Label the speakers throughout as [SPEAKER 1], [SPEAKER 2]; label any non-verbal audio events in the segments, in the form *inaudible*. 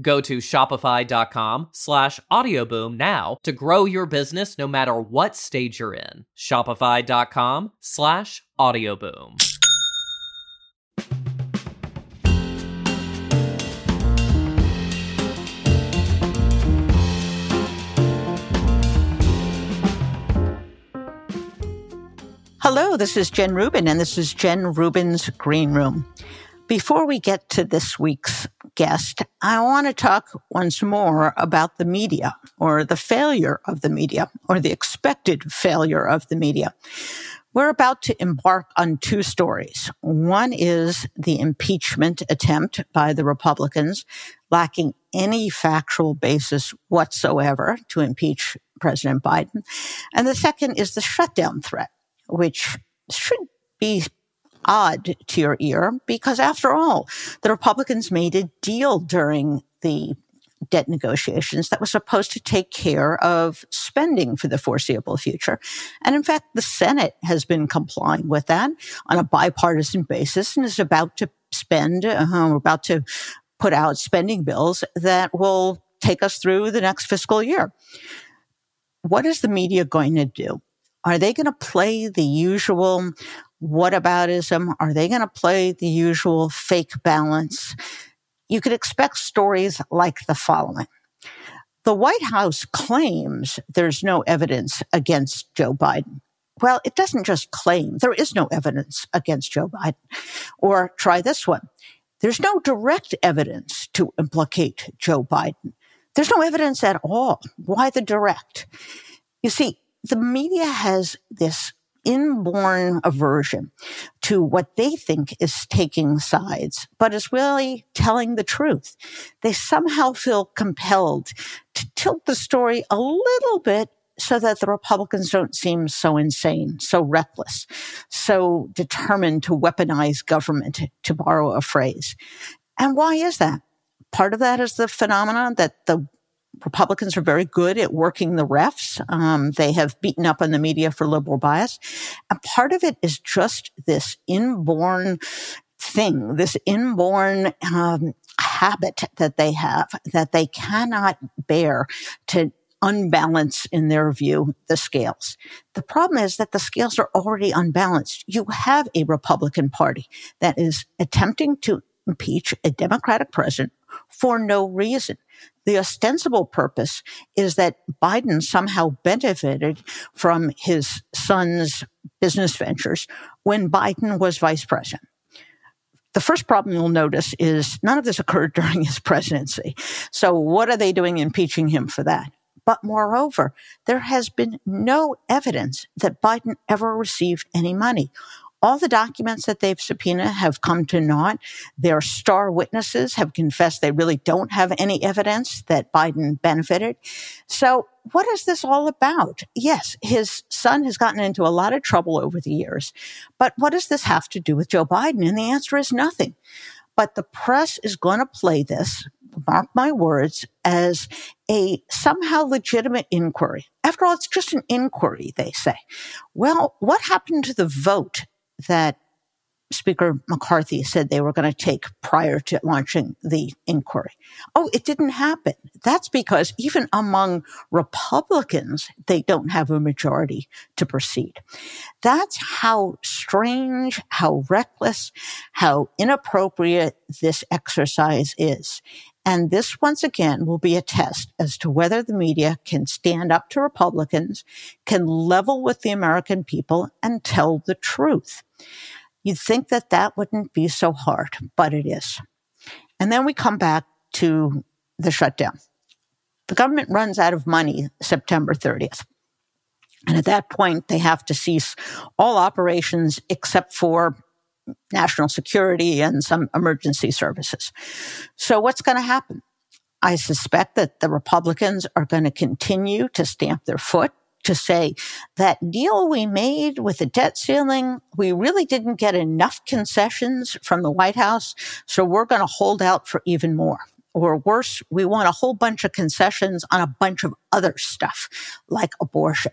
[SPEAKER 1] Go to shopify.com slash audioboom now to grow your business no matter what stage you're in. Shopify.com slash audioboom.
[SPEAKER 2] Hello, this is Jen Rubin, and this is Jen Rubin's Green Room. Before we get to this week's guest, I want to talk once more about the media or the failure of the media or the expected failure of the media. We're about to embark on two stories. One is the impeachment attempt by the Republicans, lacking any factual basis whatsoever to impeach President Biden. And the second is the shutdown threat, which should be odd to your ear because after all, the Republicans made a deal during the debt negotiations that was supposed to take care of spending for the foreseeable future. And in fact, the Senate has been complying with that on a bipartisan basis and is about to spend, uh, about to put out spending bills that will take us through the next fiscal year. What is the media going to do? Are they going to play the usual whataboutism? Are they going to play the usual fake balance? You could expect stories like the following. The White House claims there's no evidence against Joe Biden. Well, it doesn't just claim. There is no evidence against Joe Biden. Or try this one. There's no direct evidence to implicate Joe Biden. There's no evidence at all. Why the direct? You see, the media has this inborn aversion to what they think is taking sides, but is really telling the truth. They somehow feel compelled to tilt the story a little bit so that the Republicans don't seem so insane, so reckless, so determined to weaponize government, to borrow a phrase. And why is that? Part of that is the phenomenon that the Republicans are very good at working the refs. Um, they have beaten up on the media for liberal bias. And part of it is just this inborn thing, this inborn um, habit that they have that they cannot bear to unbalance in their view the scales. The problem is that the scales are already unbalanced. You have a Republican party that is attempting to impeach a Democratic president for no reason. The ostensible purpose is that Biden somehow benefited from his son's business ventures when Biden was vice president. The first problem you'll notice is none of this occurred *laughs* during his presidency. So what are they doing impeaching him for that? But moreover, there has been no evidence that Biden ever received any money. All the documents that they've subpoenaed have come to naught. Their star witnesses have confessed they really don't have any evidence that Biden benefited. So what is this all about? Yes, his son has gotten into a lot of trouble over the years, but what does this have to do with Joe Biden? And the answer is nothing. But the press is going to play this, mark my words, as a somehow legitimate inquiry. After all, it's just an inquiry, they say. Well, what happened to the vote that Speaker McCarthy said they were going to take prior to launching the inquiry. Oh, it didn't happen. That's because even among Republicans, they don't have a majority to proceed. That's how strange, how reckless, how inappropriate this exercise is. And this, once again, will be a test as to whether the media can stand up to Republicans, can level with the American people, and tell the truth. You'd think that that wouldn't be so hard, but it is. And then we come back to the shutdown. The government runs out of money September 30th. And at that point, they have to cease all operations except for national security and some emergency services. So what's going to happen? I suspect that the Republicans are going to continue to stamp their foot to say that deal we made with the debt ceiling, we really didn't get enough concessions from the White House. So we're going to hold out for even more. Or worse, we want a whole bunch of concessions on a bunch of other stuff like abortion.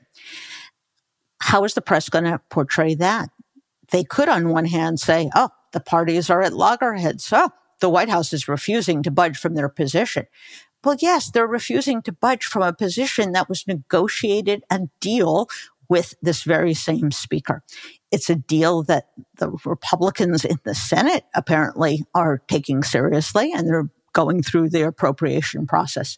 [SPEAKER 2] How is the press going to portray that? They could, on one hand, say, oh, the parties are at loggerheads. Oh, the White House is refusing to budge from their position. Well, yes, they're refusing to budge from a position that was negotiated and deal with this very same speaker. It's a deal that the Republicans in the Senate apparently are taking seriously and they're going through the appropriation process.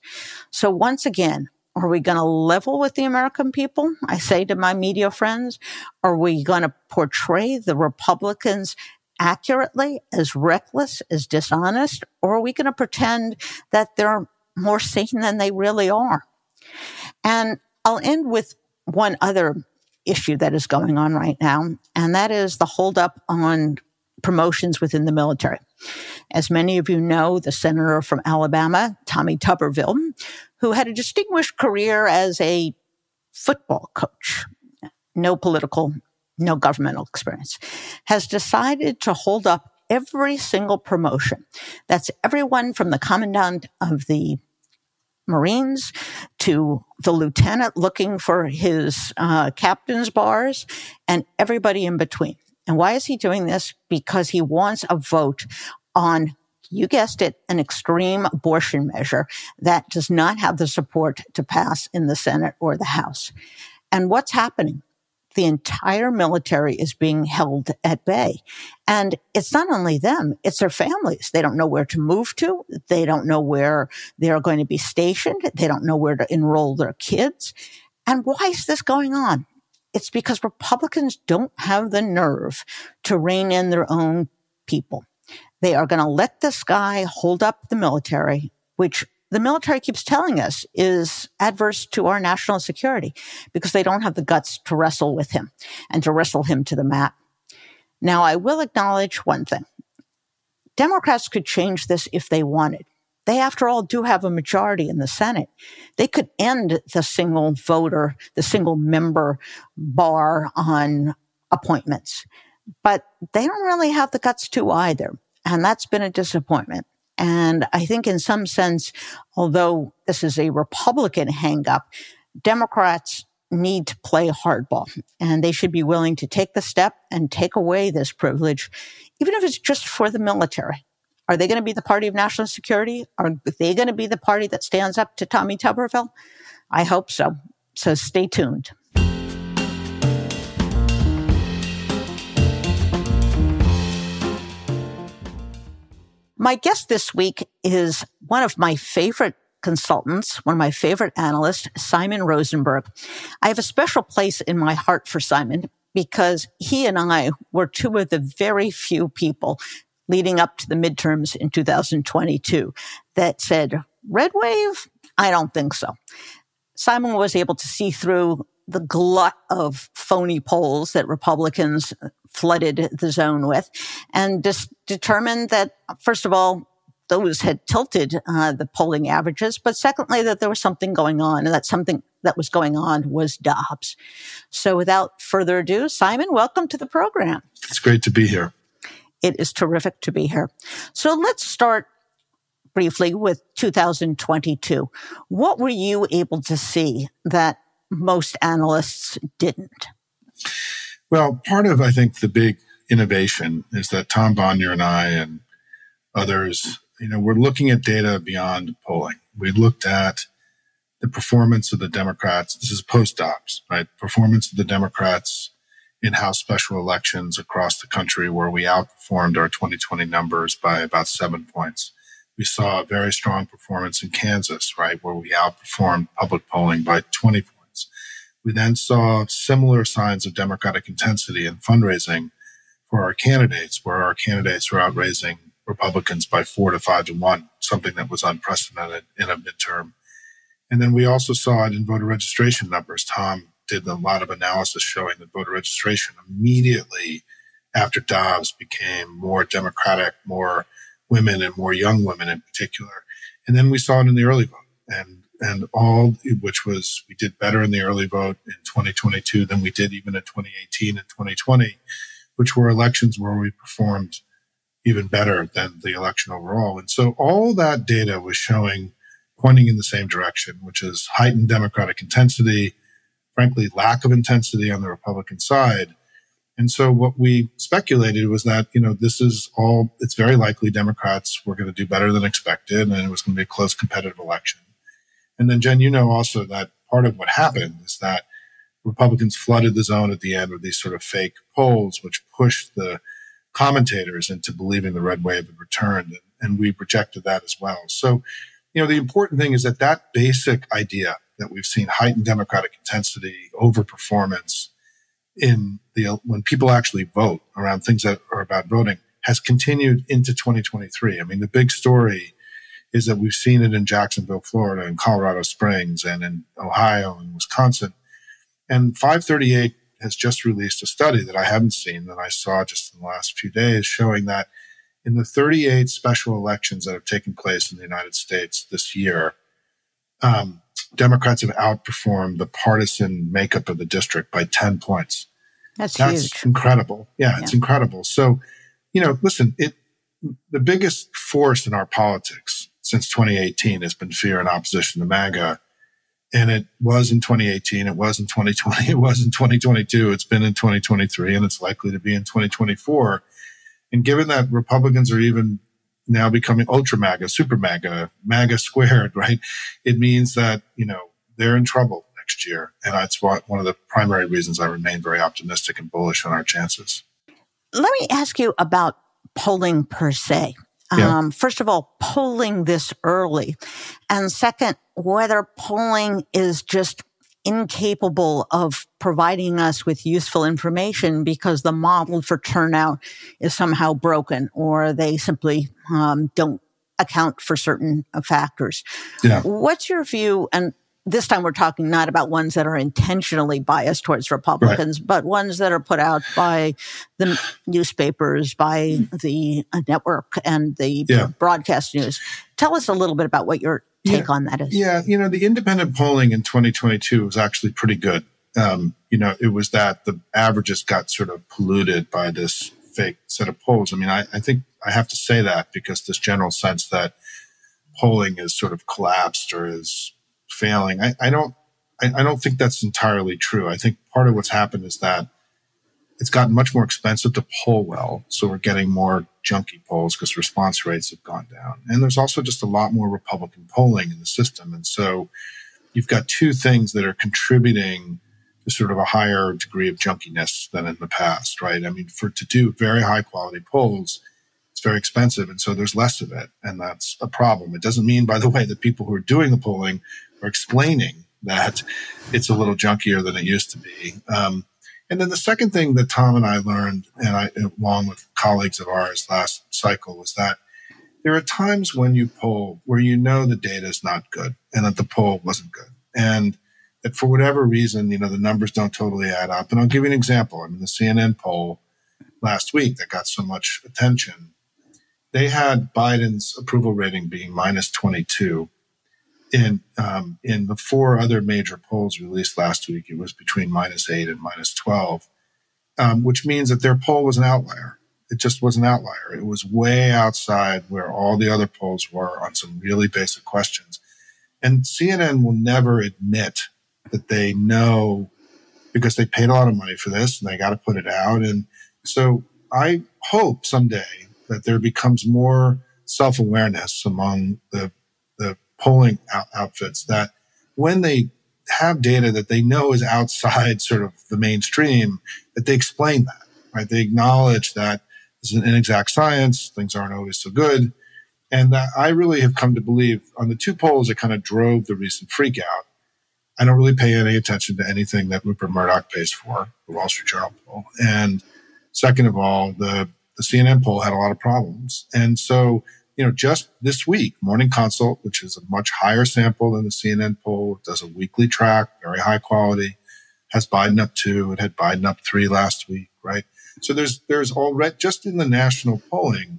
[SPEAKER 2] So once again, are we going to level with the American people? I say to my media friends, are we going to portray the Republicans accurately, as reckless, as dishonest, or are we going to pretend that they're more sane than they really are. And I'll end with one other issue that is going on right now, and that is the holdup on promotions within the military. As many of you know, the senator from Alabama, Tommy Tuberville, who had a distinguished career as a football coach, no political, no governmental experience, has decided to hold up every single promotion. That's everyone from the commandant of the Marines to the lieutenant looking for his uh, captain's bars and everybody in between. And why is he doing this? Because he wants a vote on, you guessed it, an extreme abortion measure that does not have the support to pass in the Senate or the House. And what's happening? the entire military is being held at bay. And it's not only them, it's their families. They don't know where to move to. They don't know where they're going to be stationed. They don't know where to enroll their kids. And why is this going on? It's because Republicans don't have the nerve to rein in their own people. They are going to let this guy hold up the military, which the military keeps telling us is adverse to our national security because they don't have the guts to wrestle with him and to wrestle him to the mat. Now, I will acknowledge one thing. Democrats could change this if they wanted. They, after all, do have a majority in the Senate. They could end the single voter, the single member bar on appointments, but they don't really have the guts to either. And that's been a disappointment. And I think in some sense, although this is a Republican hangup, Democrats need to play hardball and they should be willing to take the step and take away this privilege, even if it's just for the military. Are they going to be the party of national security? Are they going to be the party that stands up to Tommy Tuberville? I hope so. So stay tuned. My guest this week is one of my favorite consultants, one of my favorite analysts, Simon Rosenberg. I have a special place in my heart for Simon because he and I were two of the very few people leading up to the midterms in 2022 that said, red wave? I don't think so. Simon was able to see through the glut of phony polls that Republicans flooded the zone with and just determined that, first of all, those had tilted uh, the polling averages, but secondly, that there was something going on and that something that was going on was Dobbs. So without further ado, Simon, welcome to the program.
[SPEAKER 3] It's great to be here.
[SPEAKER 2] It is terrific to be here. So let's start briefly with 2022. What were you able to see that most analysts didn't?
[SPEAKER 3] Well, part of, I think, the big innovation is that Tom Bonier and I and others, you know, we're looking at data beyond polling. We looked at the performance of the Democrats. This is post Dobbs, right? Performance of the Democrats in House special elections across the country, where we outperformed our 2020 numbers by about seven points. We saw a very strong performance in Kansas, right, where we outperformed public polling by 20 points. We then saw similar signs of Democratic intensity in fundraising for our candidates, where our candidates were outraising Republicans by four to five to one, something that was unprecedented in a midterm. And then we also saw it in voter registration numbers. Tom did a lot of analysis showing that voter registration immediately after Dobbs became more democratic, more women and more young women in particular. And then we saw it in the early vote and and all which was we did better in the early vote in 2022 than we did even in 2018 and 2020, which were elections where we performed even better than the election overall. And so all that data was showing pointing in the same direction, which is heightened democratic intensity, frankly, lack of intensity on the Republican side. And so what we speculated was that, you know, this is all, it's very likely Democrats were going to do better than expected and it was going to be a close competitive election. And then, Jen, you know also that part of what happened is that Republicans flooded the zone at the end with these sort of fake polls, which pushed the commentators into believing the red wave had returned. And, we rejected that as well. So, you know, the important thing is that that basic idea that we've seen heightened democratic intensity, overperformance in the when people actually vote around things that are about voting has continued into 2023. I mean, the big story is that we've seen it in Jacksonville, Florida, and Colorado Springs, and in Ohio and Wisconsin. And 538 has just released a study that I haven't seen that I saw just in the last few days showing that in the 38 special elections that have taken place in the United States this year, um, Democrats have outperformed the partisan makeup of the district by 10 points.
[SPEAKER 2] That's,
[SPEAKER 3] That's
[SPEAKER 2] huge.
[SPEAKER 3] incredible. Yeah, yeah, it's incredible. So, you know, listen, it the biggest force in our politics since 2018 has been fear and opposition to MAGA. And it was in 2018, it was in 2020, *laughs* it was in 2022, it's been in 2023, and it's likely to be in 2024. And given that Republicans are even now becoming ultra MAGA, super MAGA, MAGA squared, *laughs* right? It means that, you know, they're in trouble next year. And that's one of the primary reasons I remain very optimistic and bullish on our chances.
[SPEAKER 2] Let me ask you about polling per se. Yeah. Um, first of all, polling this early. And second, whether polling is just incapable of providing us with useful information because the model for turnout is somehow broken or they simply um, don't account for certain factors. Yeah. What's your view? And this time we're talking not about ones that are intentionally biased towards Republicans, right. but ones that are put out by the newspapers, by the network and the yeah. broadcast news. Tell us a little bit about what your take
[SPEAKER 3] yeah.
[SPEAKER 2] on that is.
[SPEAKER 3] Yeah, you know, the independent polling in 2022 was actually pretty good. Um, you know, it was that the averages got sort of polluted by this fake set of polls. I mean, I, I think I have to say that because this general sense that polling is sort of collapsed or is failing, I, I don't, I, I don't think that's entirely true. I think part of what's happened is that it's gotten much more expensive to poll well. So we're getting more junky polls because response rates have gone down. And there's also just a lot more Republican polling in the system. And so you've got two things that are contributing to sort of a higher degree of junkiness than in the past, right? I mean, for to do very high quality polls, it's very expensive. And so there's less of it. And that's a problem. It doesn't mean, by the way, that people who are doing the polling are explaining that it's a little junkier than it used to be. Um, and then the second thing that Tom and I learned, and I, along with colleagues of ours last cycle, was that there are times when you poll where you know the data is not good and that the poll wasn't good. And that for whatever reason, you know, the numbers don't totally add up. And I'll give you an example. I mean, the CNN poll last week that got so much attention, they had Biden's approval rating being minus 22 in um, in the four other major polls released last week, it was between minus eight and minus twelve, um, which means that their poll was an outlier. It just was an outlier. It was way outside where all the other polls were on some really basic questions. And CNN will never admit that they know because they paid a lot of money for this and they got to put it out. And so I hope someday that there becomes more self awareness among the, the polling out- outfits that when they have data that they know is outside *laughs* sort of the mainstream, that they explain that, right? They acknowledge that this is an inexact science, things aren't always so good. And that I really have come to believe on the two polls that kind of drove the recent freakout. I don't really pay any attention to anything that Rupert Murdoch pays for, the Wall Street Journal poll. And second of all, the, the CNN poll had a lot of problems. And so, you know, just this week, Morning Consult, which is a much higher sample than the CNN poll, does a weekly track, very high quality, has Biden up two. It had Biden up three last week, right? So there's there's already just in the national polling,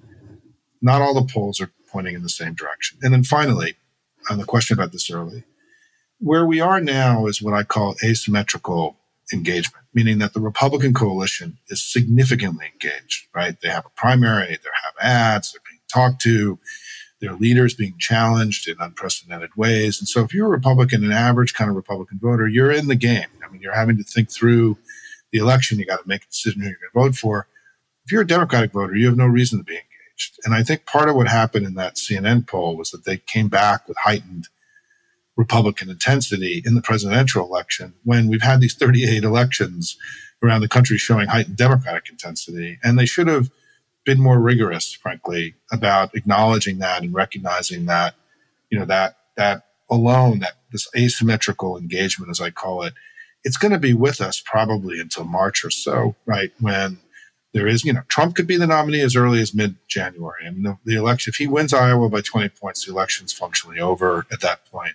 [SPEAKER 3] not all the polls are pointing in the same direction. And then finally, on the question about this early, where we are now is what I call asymmetrical engagement, meaning that the Republican coalition is significantly engaged, right? They have a primary, they have ads, they're talked to, their leaders being challenged in unprecedented ways. And so if you're a Republican, an average kind of Republican voter, you're in the game. I mean, you're having to think through the election. You got to make a decision who you're going to vote for. If you're a Democratic voter, you have no reason to be engaged. And I think part of what happened in that CNN poll was that they came back with heightened Republican intensity in the presidential election when we've had these 38 elections around the country showing heightened Democratic intensity. And they should have been more rigorous, frankly, about acknowledging that and recognizing that, you know, that, that alone, that this asymmetrical engagement, as I call it, it's going to be with us probably until March or so, right? When there is, you know, Trump could be the nominee as early as mid January. I mean, the, the, election, if he wins Iowa by 20 points, the election's functionally over at that point.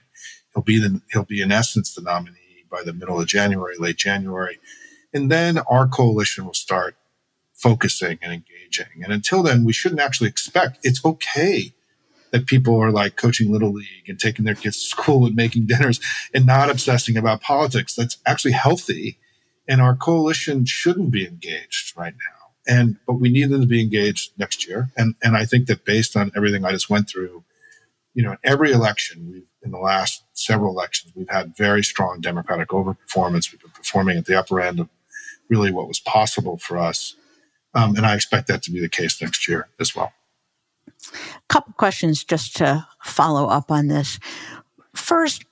[SPEAKER 3] He'll be the, he'll be in essence the nominee by the middle of January, late January. And then our coalition will start focusing and engaging. And until then, we shouldn't actually expect it's okay that people are like coaching little league and taking their kids to school and making dinners and not obsessing about politics. That's actually healthy. And our coalition shouldn't be engaged right now. And, but we need them to be engaged next year. And, and I think that based on everything I just went through, you know, in every election, we've, in the last several elections, we've had very strong Democratic overperformance. We've been performing at the upper end of really what was possible for us. Um, and I expect that to be the case next year as well.
[SPEAKER 2] A couple questions just to follow up on this. First,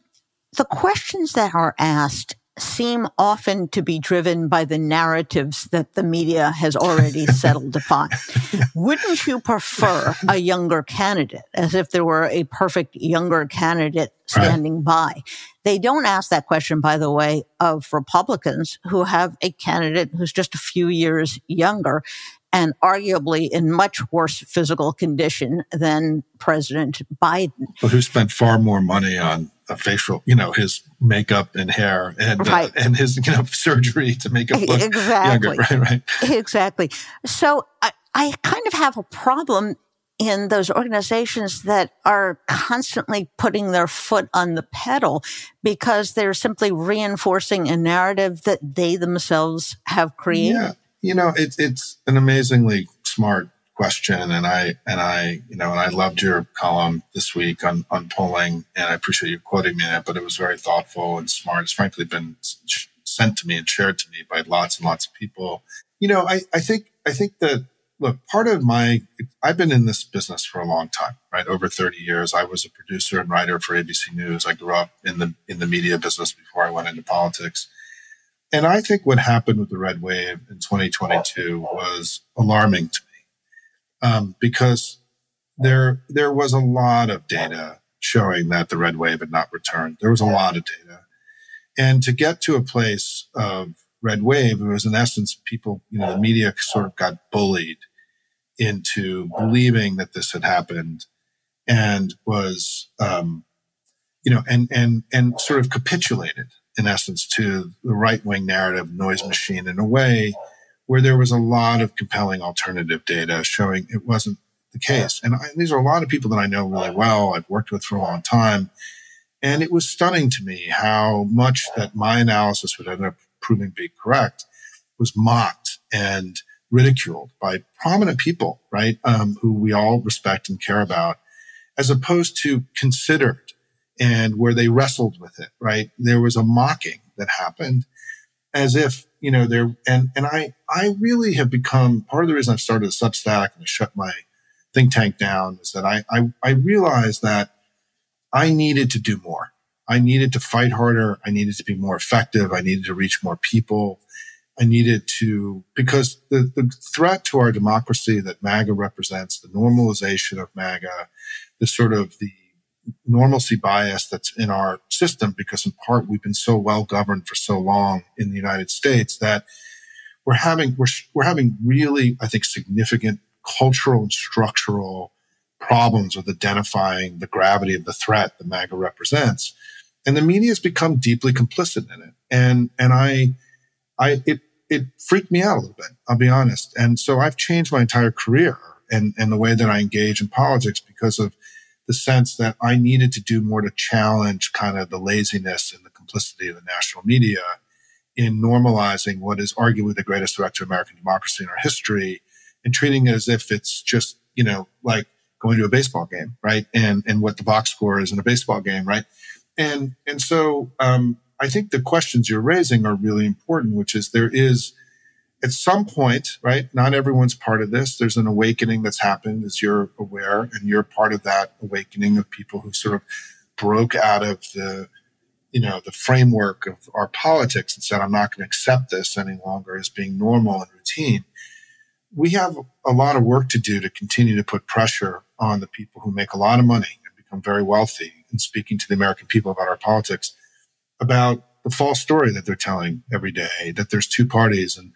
[SPEAKER 2] the questions that are asked seem often to be driven by the narratives that the media has already *laughs* settled upon. Wouldn't you prefer a younger candidate, as if there were a perfect younger candidate standing right. by? They don't ask that question, by the way, of Republicans who have a candidate who's just a few years younger and arguably in much worse physical condition than President Biden.
[SPEAKER 3] But who spent far more money on a facial, you know, his makeup and hair and uh, right. uh, and his you know *laughs* surgery to make him look exactly. younger. *laughs* Right, right.
[SPEAKER 2] Exactly. So I, I kind of have a problem in those organizations that are constantly putting their foot on the pedal because they're simply reinforcing a narrative that they themselves have created.
[SPEAKER 3] Yeah you know, it's it's an amazingly smart question, and I and I you know, and I loved your column this week on on polling, and I appreciate you quoting me it. But it was very thoughtful and smart. It's frankly been sent to me and shared to me by lots and lots of people. You know, I I think I think that look, part of my, I've been in this business for a long time, right? Over 30 years. I was a producer and writer for ABC News. I grew up in the, in the media business before I went into politics. And I think what happened with the red wave in 2022 was alarming to me um, because there there was a lot of data showing that the red wave had not returned. There was a lot of data, and to get to a place of red wave, it was in essence people, you know, the media sort of got bullied into believing that this had happened, and was, um, you know, and and and sort of capitulated in essence, to the right wing narrative noise machine in a way where there was a lot of compelling alternative data showing it wasn't the case. And I, these are a lot of people that I know really well, I've worked with for a long time. And it was stunning to me how much that my analysis would end up proving to be correct was mocked and ridiculed by prominent people, right? Um, who we all respect and care about, as opposed to considered and where they wrestled with it, right? There was a mocking that happened as if, you know, there, and, and I, I really have become part of the reason I've started a Substack and I shut my think tank down is that I, I, I realized that I needed to do more. I needed to fight harder. I needed to be more effective. I needed to reach more people. I needed to, because the, the threat to our democracy that MAGA represents, the normalization of MAGA, the sort of the normalcy bias that's in our system, because in part we've been so well governed for so long in the United States that we're having, we're, we're having really, I think, significant cultural and structural problems with identifying the gravity of the threat that MAGA represents. And the media has become deeply complicit in it. And, and I, I, it, it freaked me out a little bit. I'll be honest. And so I've changed my entire career and, and the way that I engage in politics because of the sense that I needed to do more to challenge kind of the laziness and the complicity of the national media in normalizing what is arguably the greatest threat to American democracy in our history and treating it as if it's just, you know, like going to a baseball game, right? And, and what the box score is in a baseball game, right? And, and so, um, I think the questions you're raising are really important, which is there is at some point, right? Not everyone's part of this. There's an awakening that's happened, as you're aware, and you're part of that awakening of people who sort of broke out of the, you know, the framework of our politics and said, I'm not going to accept this any longer as being normal and routine. We have a lot of work to do to continue to put pressure on the people who make a lot of money and become very wealthy in speaking to the American people about our politics about the false story that they're telling every day that there's two parties and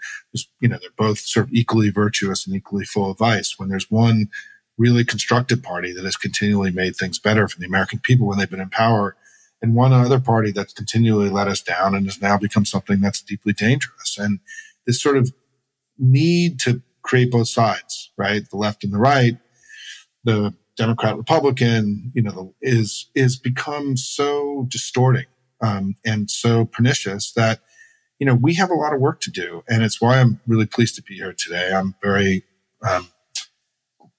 [SPEAKER 3] you know they're both sort of equally virtuous and equally full of vice when there's one really constructive party that has continually made things better for the american people when they've been in power and one other party that's continually let us down and has now become something that's deeply dangerous. And this sort of need to create both sides right? The left and the right the democrat republican you know is is become so distorting um, and so pernicious that you know we have a lot of work to do, and it's why I'm really pleased to be here today. I'm very um,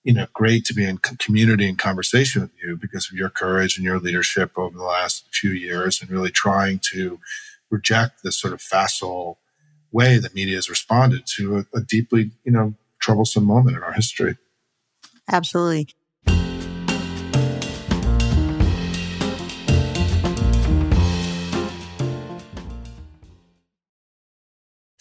[SPEAKER 3] you know great to be in community and conversation with you because of your courage and your leadership over the last few years, and really trying to reject this sort of facile way that media has responded to a, a deeply you know troublesome moment in our history.
[SPEAKER 2] Absolutely.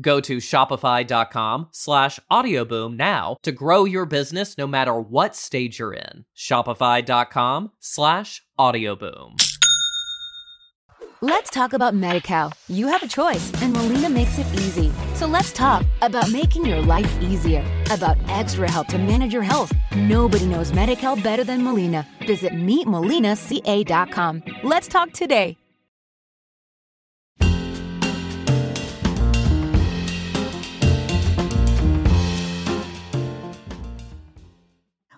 [SPEAKER 1] Go to shopify.com slash audioboom now to grow your business no matter what stage you're in. Shopify.com slash audioboom.
[SPEAKER 4] Let's talk about MediCal. You have a choice, and Molina makes it easy. So let's talk about making your life easier, about extra help to manage your health. Nobody knows MediCal better than Molina. Visit meetmolinaca.com. Let's talk today.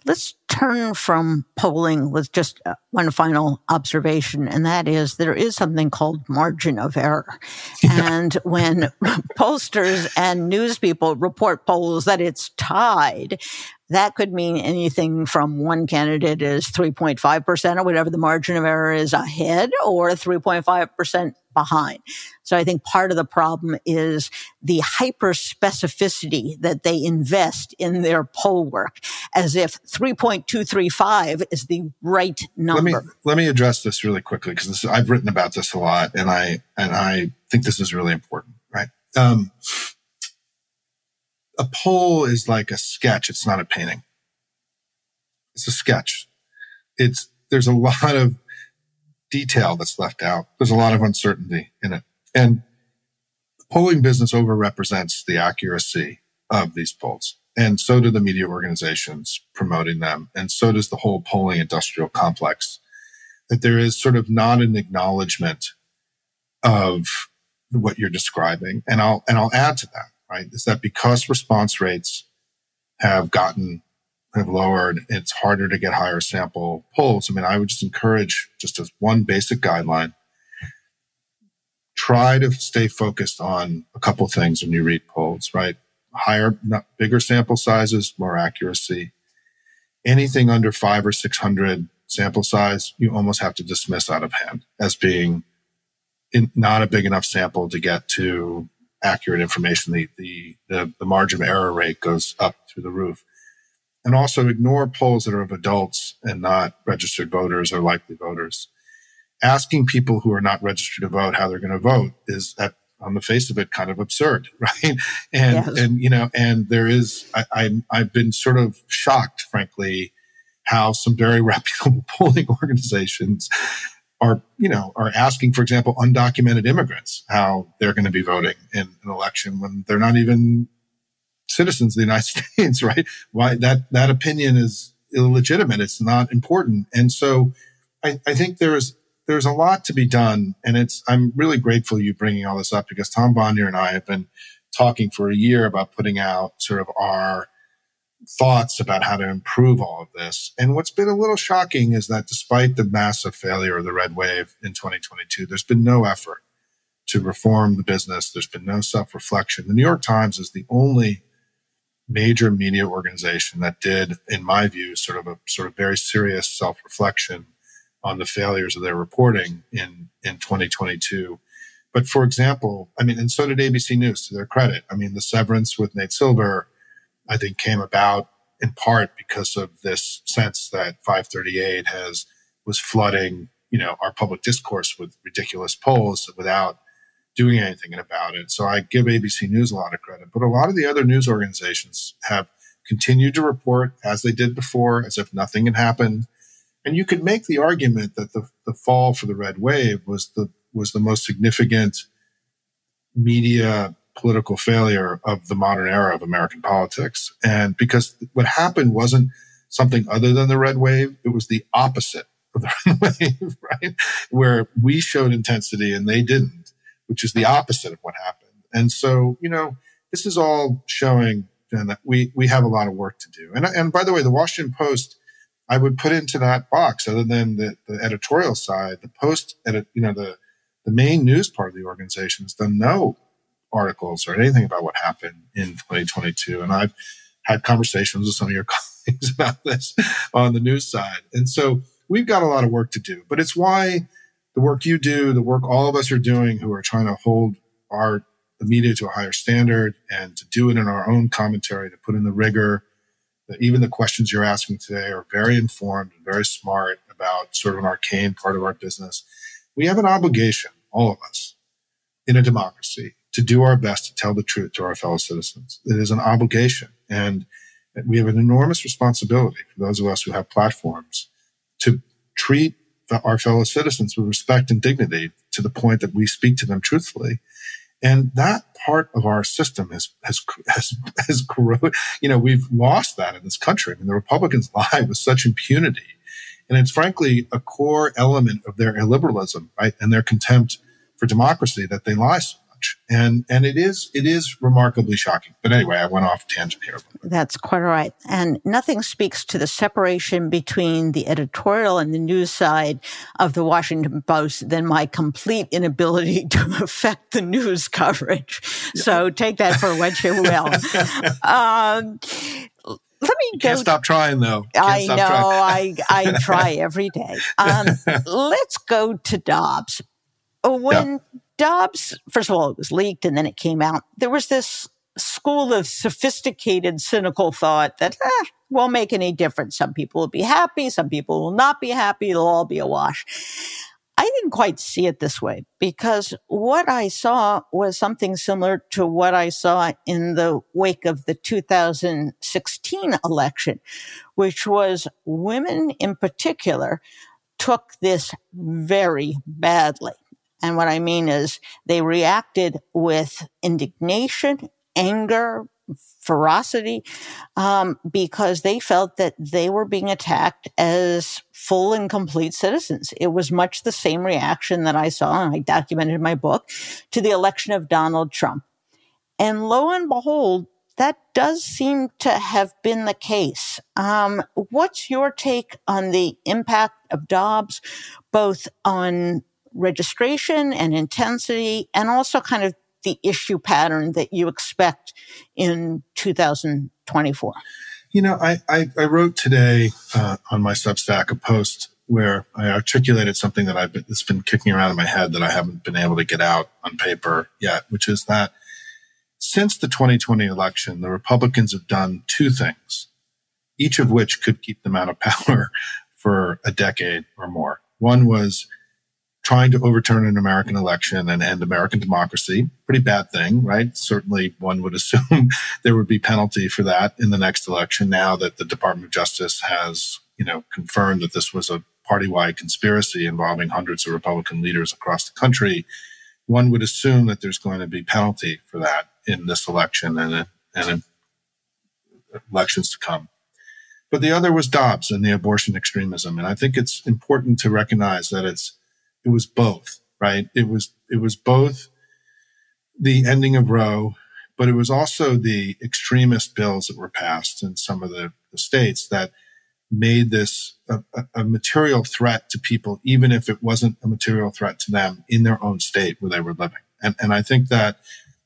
[SPEAKER 2] Let's turn from polling with just uh, one final observation, and that is there is something called margin of error. and when *laughs* pollsters and news people report polls that it's tied, that could mean anything from one candidate is 3.5% or whatever the margin of error is ahead or 3.5% behind. So I think part of the problem is the hyper specificity that they invest in their poll work as if 3.235 is the right number.
[SPEAKER 3] Let me, let me address this really quickly because I've written about this a lot and I, and I think this is really important, right? Um, a poll is like a sketch. It's not a painting. It's a sketch. It's, there's a lot of detail that's left out. There's a lot of uncertainty in it. And the polling business overrepresents the accuracy of these polls. And so do the media organizations promoting them. And so does the whole polling industrial complex. That there is sort of not an acknowledgement of what you're describing. And I'll, and I'll add to that right? Is that because response rates have gotten have lowered, it's harder to get higher sample polls. I mean, I would just encourage just as one basic guideline, try to stay focused on a couple things when you read polls, right? Higher, bigger sample sizes, more accuracy. Anything under five or 600 sample size, you almost have to dismiss out of hand as being in, not a big enough sample to get to accurate information, the, the, the, the margin of error rate goes up through the roof. And also ignore polls that are of adults and not registered voters or likely voters. Asking people who are not registered to vote how they're going to vote is at on the face of it kind of absurd, *laughs* right? And yes. and you know, and there is I, I I've been sort of shocked, frankly, how some very *laughs* reputable polling organizations are, you know, are asking, for example, undocumented immigrants how they're going to be voting in an election when they're not even citizens of the United *laughs* States, right? Why that, that opinion is illegitimate. It's not important. And so I, I think there's, there's a lot to be done. And it's, I'm really grateful you bringing all this up because Tom Bonier and I have been talking for a year about putting out sort of our thoughts about how to improve all of this. And what's been a little shocking is that despite the massive failure of the red wave in 2022, there's been no effort to reform the business. There's been no self reflection. The New York Times is the only major media organization that did, in my view, sort of a sort of very serious self reflection on the failures of their reporting in, in 2022. But for example, I mean, and so did ABC News to their credit. I mean, the severance with Nate Silver, I think came about in part because of this sense that 538 has was flooding, you know, our public discourse with ridiculous polls without doing anything about it. So I give ABC News a lot of credit, but a lot of the other news organizations have continued to report as they did before, as if nothing had happened. And you could make the argument that the, the fall for the red wave was the was the most significant media political failure of the modern era of American politics. And because what happened wasn't something other than the red wave, it was the opposite of the *laughs* red wave, right? Where we showed intensity and they didn't, which is the opposite of what happened. And so, you know, this is all showing that we, we have a lot of work to do. And, and by the way, the Washington Post, I would put into that box other than the, the editorial side, the post edit, you know, the, the main news part of the organization has done no articles or anything about what happened in 2022. And I've had conversations with some of your *laughs* colleagues about this on the news side. And so we've got a lot of work to do, but it's why the work you do, the work all of us are doing who are trying to hold our the media to a higher standard and to do it in our own commentary, to put in the rigor. That even the questions you're asking today are very informed and very smart about sort of an arcane part of our business. We have an obligation, all of us, in a democracy to do our best to tell the truth to our fellow citizens. It is an obligation. And we have an enormous responsibility for those of us who have platforms to treat our fellow citizens with respect and dignity to the point that we speak to them truthfully. And that part of our system has, has, has, has corroded. You know, we've lost that in this country. I mean, the Republicans *laughs* lie with such impunity. And it's frankly a core element of their illiberalism, right? And their contempt for democracy that they lie so much. And and it is it is remarkably shocking. But anyway, I went off tangent here.
[SPEAKER 2] That's quite all right. And nothing speaks to the separation between the editorial and the news side of the Washington Post than my complete inability *laughs* to affect the news coverage. So take that for what you will. *laughs* um, let me go.
[SPEAKER 3] Can't stop trying though. Can't
[SPEAKER 2] I know. I I try every day. Um, *laughs* let's go to Dobbs. When Dobbs, first of all, it was leaked and then it came out. There was this school of sophisticated, cynical thought that eh, won't make any difference. Some people will be happy, some people will not be happy. It'll all be a wash. I didn't quite see it this way because what I saw was something similar to what I saw in the wake of the 2016 election, which was women in particular took this very badly. And what I mean is they reacted with indignation, anger, ferocity, um, because they felt that they were being attacked as full and complete citizens. It was much the same reaction that I saw, and I documented in my book, to the election of Donald Trump. And lo and behold, that does seem to have been the case. Um, what's your take on the impact of Dobbs, both on registration and intensity, and also kind of the issue pattern that you expect in 2024?
[SPEAKER 3] You know, I, I, I wrote today uh, on my Substack a post where I articulated something that I've been, that's been kicking around in my head that I haven't been able to get out on paper yet, which is that since the 2020 election, the Republicans have done two things, each of which could keep them out of *laughs* power for a decade or more. One was trying to overturn an American election and end American democracy. Pretty bad thing, right? Certainly one would *laughs* assume there would be penalty for that in the next election now that the Department of Justice has, you know, confirmed that this was a party-wide conspiracy involving hundreds of Republican leaders across the country. One would assume that there's going to be penalty for that in this election and, and in elections to come. But the other was Dobbs and the abortion extremism. And I think it's important to recognize that it's it was both, right? It was it was both the ending of Roe, but it was also the extremist bills that were passed in some of the, the states that made this a, a, material threat to people, even if it wasn't a material threat to them in their own state where they were living. And, and I think that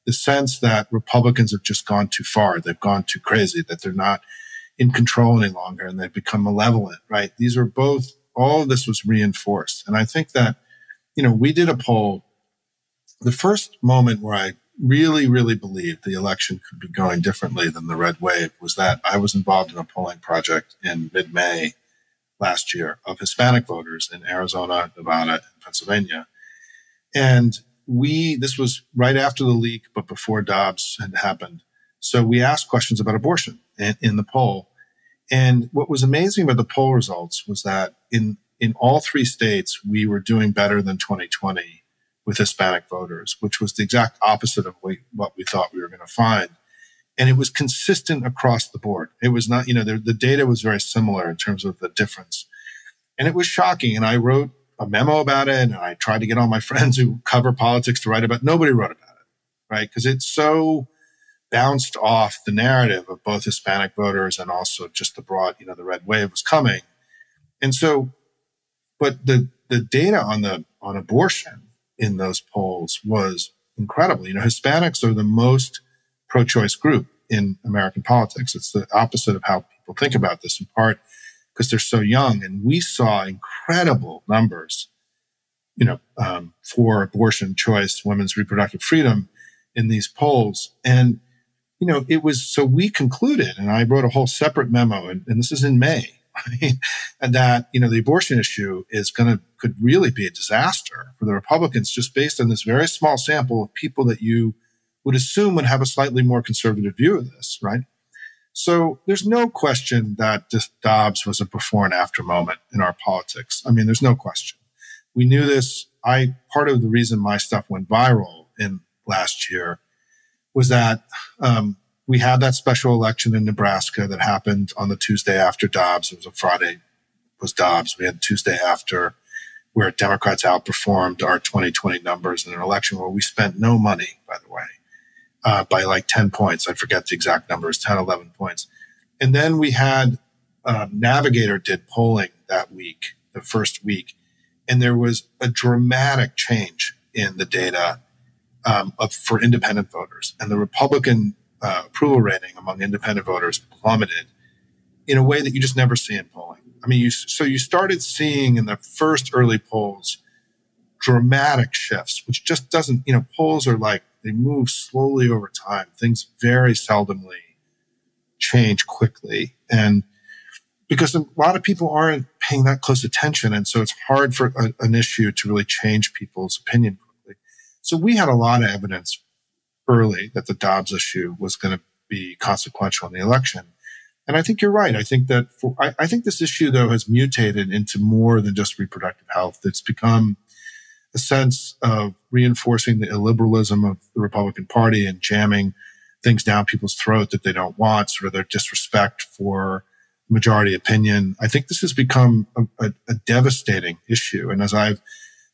[SPEAKER 3] the sense that Republicans have just gone too far, they've gone too crazy, that they're not in control any longer and they've become malevolent, right? These are both, all of this was reinforced. And I think that you know, we did a poll. The first moment where I really, really believed the election could be going differently than the red wave was that I was involved in a polling project in mid May last year of Hispanic voters in Arizona, Nevada, and Pennsylvania. And we, this was right after the leak, but before Dobbs had happened. So we asked questions about abortion in, in the poll. And what was amazing about the poll results was that in in all three states, we were doing better than 2020 with Hispanic voters, which was the exact opposite of what we thought we were going to find. And it was consistent across the board. It was not, you know, the, the data was very similar in terms of the difference. And it was shocking. And I wrote a memo about it and I tried to get all my *laughs* friends who cover politics to write about it. Nobody wrote about it, right? Because it's so bounced off the narrative of both Hispanic voters and also just the broad, you know, the red wave was coming. And so but the, the data on the, on abortion in those polls was incredible. You know, Hispanics are the most pro-choice group in American politics. It's the opposite of how people think about this in part because they're so young. And we saw incredible numbers, you know, um, for abortion choice, women's reproductive freedom in these polls. And, you know, it was, so we concluded, and I wrote a whole separate memo, and, and this is in May, And that, you know, the abortion issue is going to, could really be a disaster for the Republicans just based on this very small sample of people that you would assume would have a slightly more conservative view of this, right? So there's no question that Dobbs was a before and after moment in our politics. I mean, there's no question. We knew this. I, part of the reason my stuff went viral in last year was that, um, we had that special election in Nebraska that happened on the Tuesday after Dobbs. It was a Friday was Dobbs. We had Tuesday after where Democrats outperformed our 2020 numbers in an election where we spent no money, by the way, uh, by like 10 points. I forget the exact numbers, 10, 11 points. And then we had uh, Navigator did polling that week, the first week, and there was a dramatic change in the data um, of, for independent voters. And the Republican uh, approval rating among independent voters plummeted in a way that you just never see in polling. I mean, you, so you started seeing in the first early polls dramatic shifts, which just doesn't, you know, polls are like they move slowly over time. Things very seldomly change quickly. And because a lot of people aren't paying that close attention. And so it's hard for a, an issue to really change people's opinion quickly. So we had a lot of evidence early that the Dobbs issue was going to be consequential in the election. And I think you're right. I think that for, I, I, think this issue though has mutated into more than just reproductive health. It's become a sense of reinforcing the illiberalism of the Republican Party and jamming things down people's throat that they don't want, sort of their disrespect for majority opinion. I think this has become a, a, a devastating issue. And as I've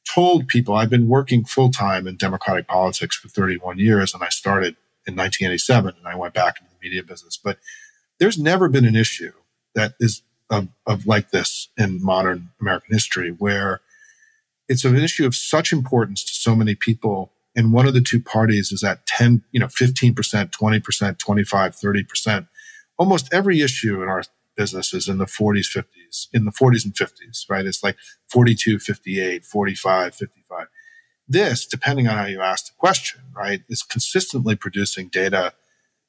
[SPEAKER 3] told people, I've been working full time in Democratic politics for 31 years, and I started in 1987 and I went back into the media business. But there's never been an issue that is of, of like this in modern American history where it's an issue of such importance to so many people. And one of the two parties is at 10, you know, 15%, 20%, 25, 30%. Almost every issue in our businesses in the 40s, 50s, in the 40s and 50s, right? It's like 42, 58, 45, 55. This, depending on how you ask the question, right, is consistently producing data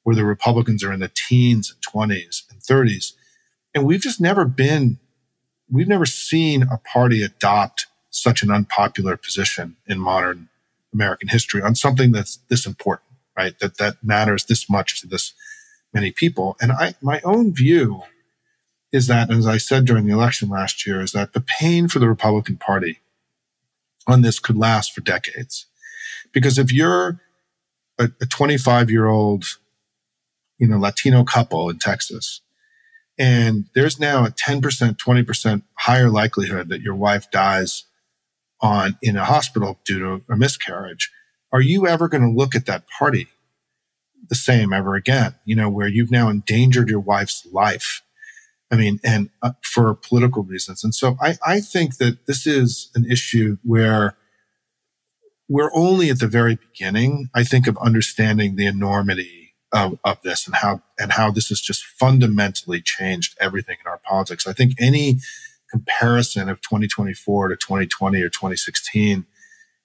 [SPEAKER 3] where the Republicans are in the teens and 20s and 30s. And we've just never been, we've never seen a party adopt such an unpopular position in modern American history on something that's this important, right? That, that matters this much to this many people. And I, my own view is that, as I said during the election last year, is that the pain for the Republican Party on this could last for decades. Because if you're a 25 year old, you know, Latino couple in Texas, and there's now a 10%, 20% higher likelihood that your wife dies on in a hospital due to a miscarriage, are you ever going to look at that party the same ever again? You know, where you've now endangered your wife's life I mean, and uh, for political reasons. And so I, I think that this is an issue where we're only at the very beginning, I think, of understanding the enormity of, of this and how, and how this has just fundamentally changed everything in our politics. I think any comparison of 2024 to 2020 or 2016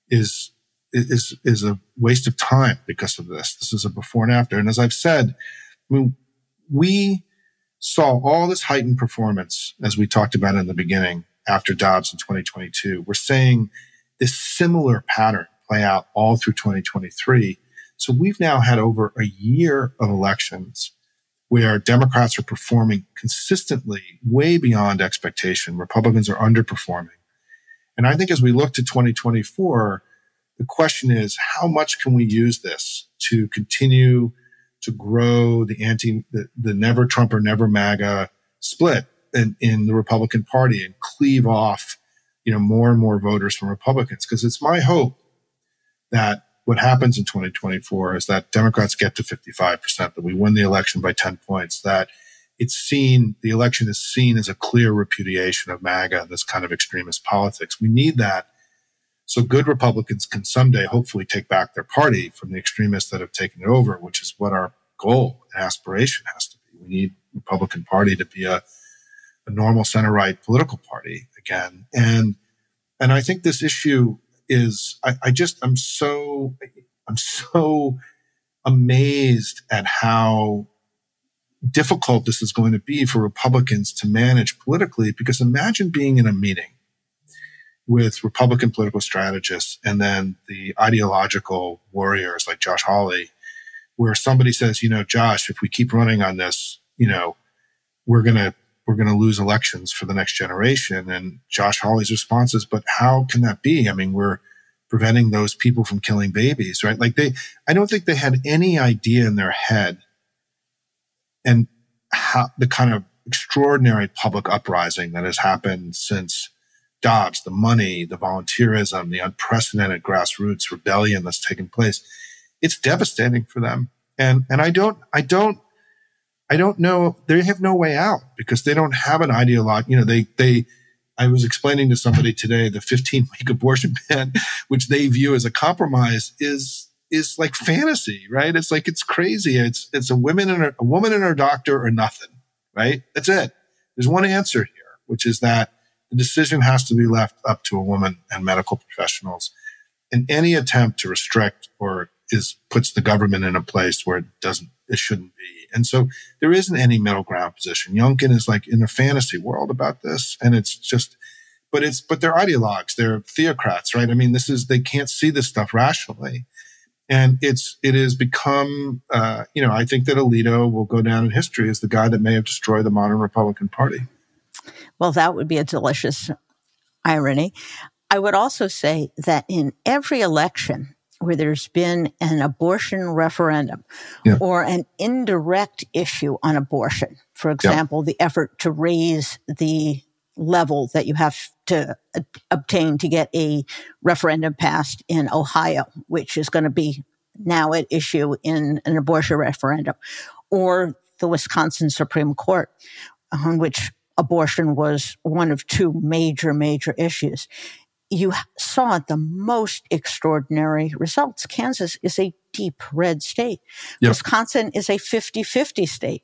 [SPEAKER 3] is, is, is a waste of time because of this. This is a before and after. And as I've said, I mean, we, saw all this heightened performance, as we talked about in the beginning, after Dobbs in 2022. We're seeing this similar pattern play out all through 2023. So we've now had over a year of elections where Democrats are performing consistently way beyond expectation. Republicans are underperforming. And I think as we look to 2024, the question is, how much can we use this to continue to grow the anti, the, the never Trump or never MAGA split in, in the Republican Party and cleave off, you know, more and more voters from Republicans. Cause it's my hope that what happens in 2024 is that Democrats get to 55%, that we win the election by 10 points, that it's seen, the election is seen as a clear repudiation of MAGA, and this kind of extremist politics. We need that so good Republicans can someday hopefully take back their party from the extremists that have taken it over, which is what our goal and aspiration has to be. We need Republican Party to be a, a normal center right political party again. And and I think this issue is I, I just I'm so I'm so amazed at how difficult this is going to be for Republicans to manage politically because imagine being in a meeting with Republican political strategists and then the ideological warriors like Josh Hawley, where somebody says, you know, Josh, if we keep running on this, you know, we're gonna we're gonna lose elections for the next generation. And Josh Hawley's response is, but how can that be? I mean, we're preventing those people from killing babies, right? Like they, I don't think they had any idea in their head and how the kind of extraordinary public uprising that has happened since Dobbs, the money, the volunteerism, the unprecedented grassroots rebellion that's taken place, it's devastating for them. And and I don't I don't I don't know they have no way out because they don't have an ideology. You know, they they I was explaining to somebody today the 15 week abortion *laughs* ban, which they view as a compromise, is is like fantasy, right? It's like it's crazy. It's it's a woman and a woman and her doctor or nothing right? That's it. There's one answer here, which is that the decision has to be left up to a woman and medical professionals. And any attempt to restrict or is puts the government in a place where it doesn't, it shouldn't be. And so there isn't any middle ground position. Youngkin is like in a fantasy world about this. And it's just, but it's, but they're ideologues. They're theocrats, right? I mean, this is, they can't see this stuff rationally. And it's, it has become, uh, you know, I think that Alito will go down in history as the guy that may have destroyed the modern Republican Party.
[SPEAKER 2] Well, that would be a delicious irony. I would also say that in every election where there's been an abortion referendum yeah. or an indirect issue on abortion, for example, yeah. the effort to raise the level that you have to obtain to get a referendum passed in Ohio, which is going to be now at issue in an abortion referendum, or the Wisconsin Supreme Court, on which abortion was one of two major, major issues. You saw the most extraordinary results. Kansas is a deep red state. Yep. Wisconsin is a 50 50 state.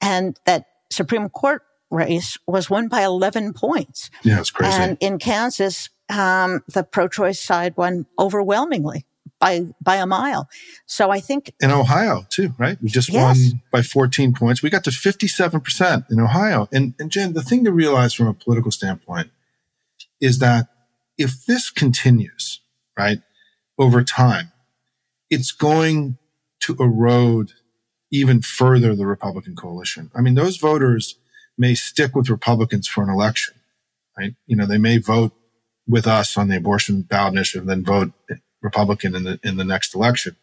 [SPEAKER 2] And that Supreme Court race was won by 11 points.
[SPEAKER 3] Yeah, it's crazy.
[SPEAKER 2] And in Kansas, um, the pro choice side won overwhelmingly by by a mile. So I think
[SPEAKER 3] in Ohio too, right? We just yes. won by 14 points. We got to 57% in Ohio. And and Jen, the thing to realize from a political standpoint is that if this continues, right, over time, it's going to erode even further the Republican coalition. I mean, those voters may stick with Republicans for an election, right? You know, they may vote with us on the abortion ballot initiative, and then vote Republican in the in the next election.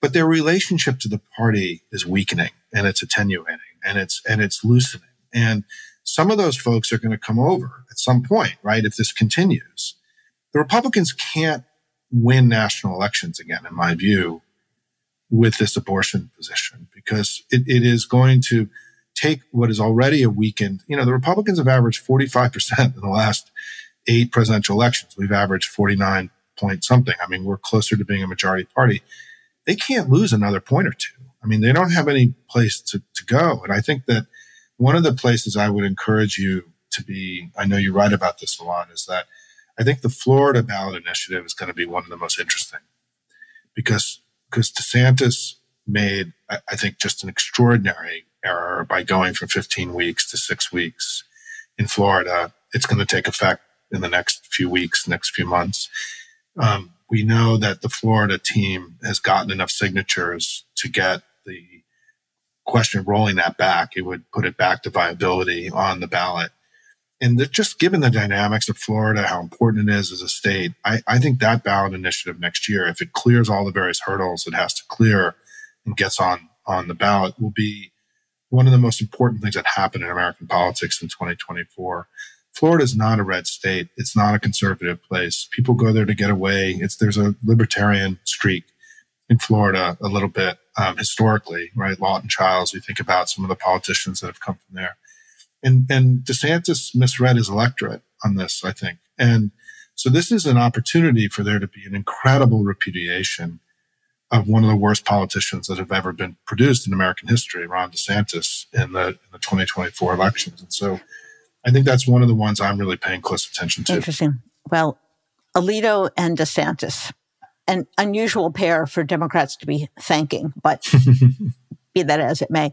[SPEAKER 3] But their relationship to the party is weakening and it's attenuating and it's and it's loosening. And some of those folks are going to come over at some point, right? If this continues. The Republicans can't win national elections again, in my view, with this abortion position, because it, it is going to take what is already a weakened, you know, the Republicans have averaged 45% in the last eight presidential elections. We've averaged 49 point something. I mean, we're closer to being a majority party. They can't lose another point or two. I mean, they don't have any place to, to go. And I think that one of the places I would encourage you to be, I know you write about this a lot, is that I think the Florida ballot initiative is going to be one of the most interesting because, because DeSantis made, I, I think, just an extraordinary error by going from 15 weeks to six weeks in Florida. It's going to take effect in the next few weeks, next few months. Um, we know that the Florida team has gotten enough signatures to get the question rolling that back. It would put it back to viability on the ballot. And just given the dynamics of Florida, how important it is as a state, I, I think that ballot initiative next year, if it clears all the various hurdles it has to clear and gets on on the ballot, will be one of the most important things that happen in American politics in 2024. Florida is not a red state. It's not a conservative place. People go there to get away. It's there's a libertarian streak in Florida a little bit um, historically, right? Lawton Chiles. We think about some of the politicians that have come from there, and and DeSantis misread his electorate on this, I think, and so this is an opportunity for there to be an incredible repudiation of one of the worst politicians that have ever been produced in American history, Ron DeSantis, in the in the 2024 elections, and so I think that's one of the ones I'm really paying close attention to.
[SPEAKER 2] Interesting. Well, Alito and DeSantis, an unusual pair for Democrats to be thanking, but *laughs* be that as it may.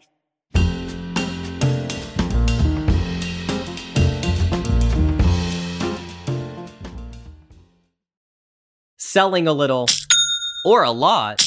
[SPEAKER 1] Selling a little or a lot.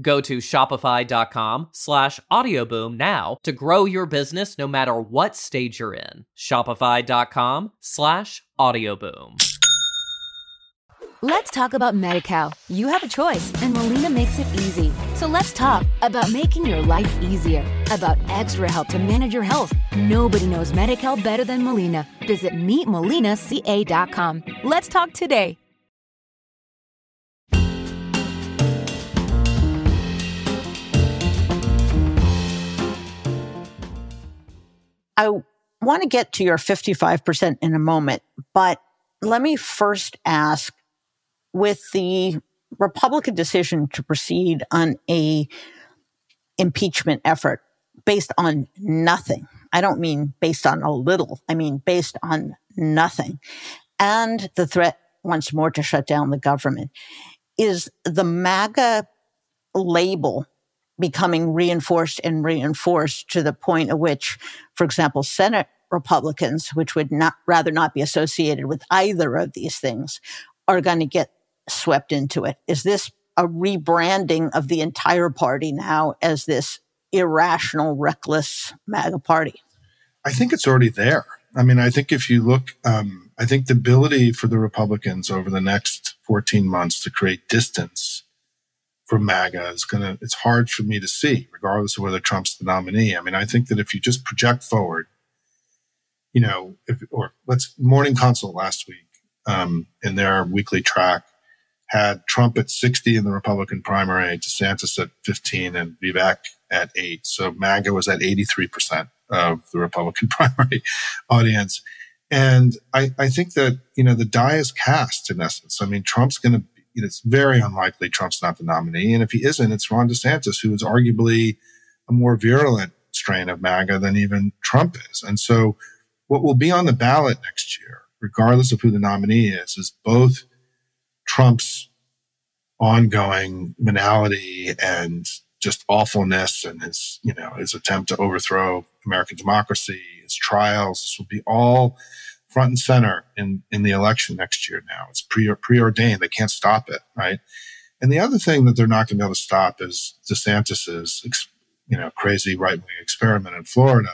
[SPEAKER 1] Go to shopify.com slash audioboom now to grow your business no matter what stage you're in. Shopify.com slash audioboom.
[SPEAKER 4] Let's talk about MediCal. You have a choice, and Molina makes it easy. So let's talk about making your life easier, about extra help to manage your health. Nobody knows MediCal better than Molina. Visit meetmolinaca.com. Let's talk today.
[SPEAKER 2] I want to get to your 55% in a moment, but let me first ask with the Republican decision to proceed on a impeachment effort based on nothing. I don't mean based on a little. I mean based on nothing. And the threat once more to shut down the government is the MAGA label becoming reinforced and reinforced to the point at which, for example, Senate Republicans, which would not rather not be associated with either of these things, are going to get swept into it. Is this a rebranding of the entire party now as this irrational, reckless MAGA party?
[SPEAKER 3] I think it's already there. I mean, I think if you look, um, I think the ability for the Republicans over the next 14 months to create distance from MAGA is going to, it's hard for me to see, regardless of whether Trump's the nominee. I mean, I think that if you just project forward, you know, if, or let's, Morning Consult last week um, in their weekly track had Trump at 60 in the Republican primary, DeSantis at 15, and Vivek at 8. So MAGA was at 83% of the Republican *laughs* primary audience. And I, I think that, you know, the die is cast in essence. I mean, Trump's going to it's very unlikely Trump's not the nominee. And if he isn't, it's Ron DeSantis, who is arguably a more virulent strain of MAGA than even Trump is. And so what will be on the ballot next year, regardless of who the nominee is, is both Trump's ongoing venality and just awfulness and his, you know, his attempt to overthrow American democracy, his trials. This will be all front and center in, in the election next year now. It's pre, preordained. They can't stop it, right? And the other thing that they're not going to be able to stop is DeSantis's, you know, crazy right wing experiment in Florida,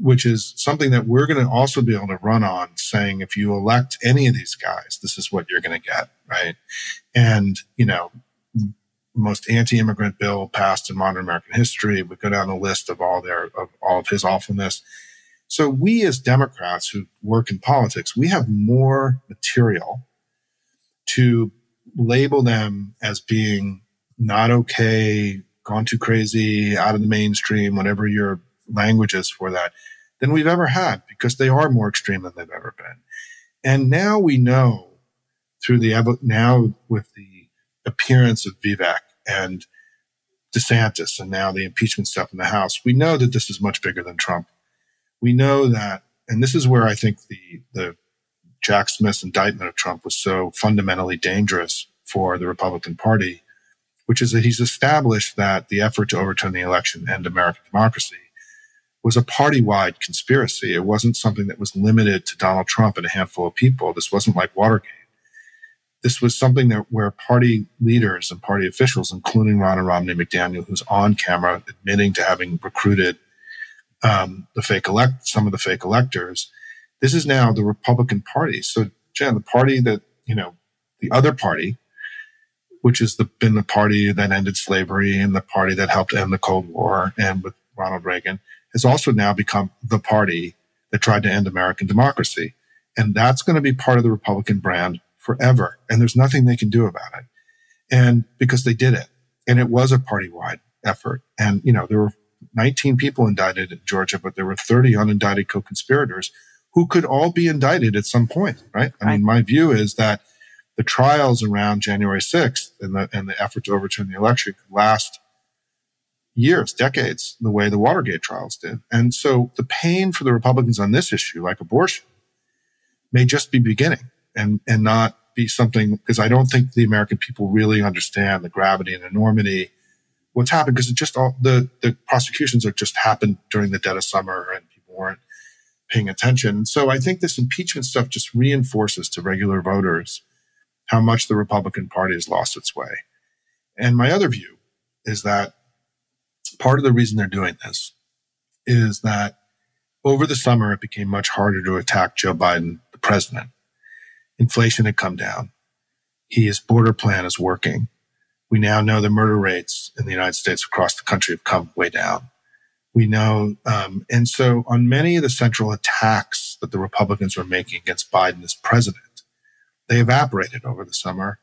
[SPEAKER 3] which is something that we're going to also be able to run on saying, if you elect any of these guys, this is what you're going to get, right? And, you know, most anti-immigrant bill passed in modern American history. We go down the list of all their, of all of his awfulness. So we as Democrats who work in politics, we have more material to label them as being not okay, gone too crazy, out of the mainstream, whatever your language is for that, than we've ever had because they are more extreme than they've ever been. And now we know through the, now with the appearance of Vivek and DeSantis and now the impeachment stuff in the House, we know that this is much bigger than Trump we know that, and this is where I think the, the Jack Smith's indictment of Trump was so fundamentally dangerous for the Republican Party, which is that he's established that the effort to overturn the election and American democracy was a party wide conspiracy. It wasn't something that was limited to Donald Trump and a handful of people. This wasn't like Watergate. This was something that where party leaders and party officials, including Ronna Romney McDaniel, who's on camera admitting to having recruited um, the fake elect, some of the fake electors. This is now the Republican Party. So, Jen, the party that you know, the other party, which has been the party that ended slavery and the party that helped end the Cold War, and with Ronald Reagan, has also now become the party that tried to end American democracy, and that's going to be part of the Republican brand forever. And there's nothing they can do about it, and because they did it, and it was a party-wide effort, and you know there were 19 people indicted in Georgia, but there were 30 unindicted co-conspirators who could all be indicted at some point, right? I right. mean, my view is that the trials around January 6th and the, and the effort to overturn the election could last years, decades, the way the Watergate trials did. And so the pain for the Republicans on this issue, like abortion, may just be beginning and, and not be something because I don't think the American people really understand the gravity and enormity what's happened because it just all the, the prosecutions are just happened during the dead of summer and people weren't paying attention. So I think this impeachment stuff just reinforces to regular voters how much the Republican Party has lost its way. And my other view is that part of the reason they're doing this is that over the summer, it became much harder to attack Joe Biden, the president. Inflation had come down. His border plan is working. We now know the murder rates in the United States across the country have come way down. We know, um, and so on many of the central attacks that the Republicans were making against Biden as president, they evaporated over the summer.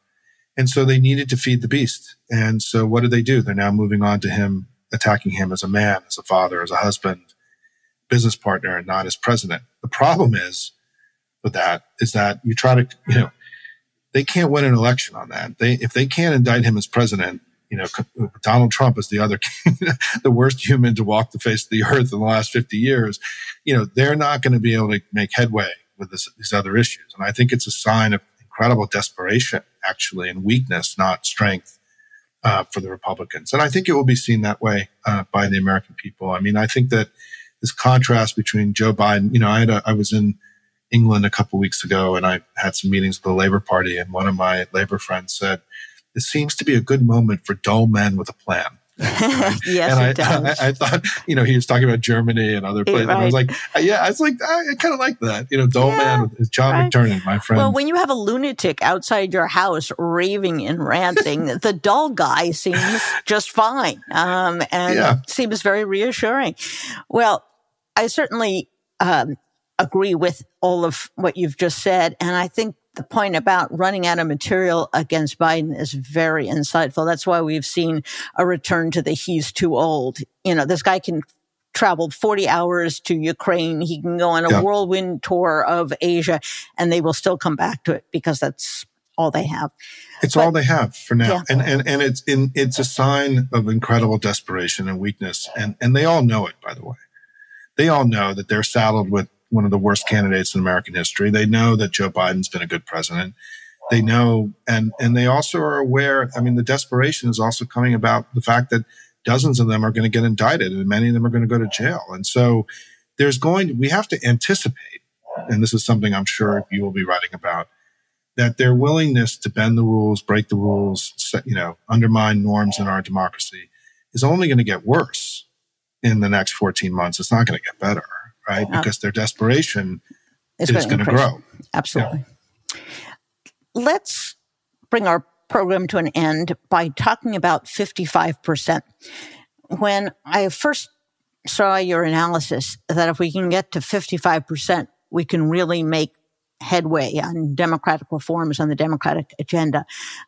[SPEAKER 3] And so they needed to feed the beast. And so what did they do? They're now moving on to him, attacking him as a man, as a father, as a husband, business partner, and not as president. The problem is with that is that you try to, you know, they can't win an election on that. They, if they can't indict him as president, you know, Donald Trump is the other, *laughs* the worst human to walk the face of the earth in the last 50 years. You know, they're not going to be able to make headway with this, these other issues. And I think it's a sign of incredible desperation, actually, and weakness, not strength. Uh, for the Republicans. And I think it will be seen that way uh, by the American people. I mean, I think that this contrast between Joe Biden, you know, I had I was in England a couple weeks ago and I had some meetings with the Labor Party and one of my Labor friends said, it seems to be a good moment for dull men with a plan. *laughs*
[SPEAKER 2] yes,
[SPEAKER 3] and I,
[SPEAKER 2] it does. *laughs*
[SPEAKER 3] I, I, thought, you know, he was talking about Germany and other places. Right. And I was like, yeah, I was like, I, I kind of like that. You know, Dull yeah, Man with John right. My friend.
[SPEAKER 2] Well, when you have a lunatic outside your house raving and ranting, *laughs* the dull guy seems just fine um, and yeah. seems very reassuring. Well, I certainly um, agree with all of what you've just said. And I think the point about running out of material against Biden is very insightful. That's why we've seen a return to the he's too old. You know, this guy can travel 40 hours to Ukraine. He can go on a yeah. whirlwind tour of Asia and they will still come back to it because that's all they have.
[SPEAKER 3] It's but, all they have for now. Yeah. And, and, and it's in, it's a sign of incredible desperation and weakness. And, and they all know it, by the way. They all know that they're saddled with one of the worst candidates in American history. They know that Joe Biden's been a good president. They know, and and they also are aware. I mean, the desperation is also coming about the fact that dozens of them are going to get indicted, and many of them are going to go to jail. And so, there's going. We have to anticipate, and this is something I'm sure you will be writing about, that their willingness to bend the rules, break the rules, you know, undermine norms in our democracy, is only going to get worse in the next 14 months. It's not going to get better right? Uh, because their desperation is going to grow.
[SPEAKER 2] Absolutely. Yeah. Let's bring our program to an end by talking about 55%. When I first saw your analysis that if we can get to 55%, we can really make headway on democratic reforms on the democratic agenda.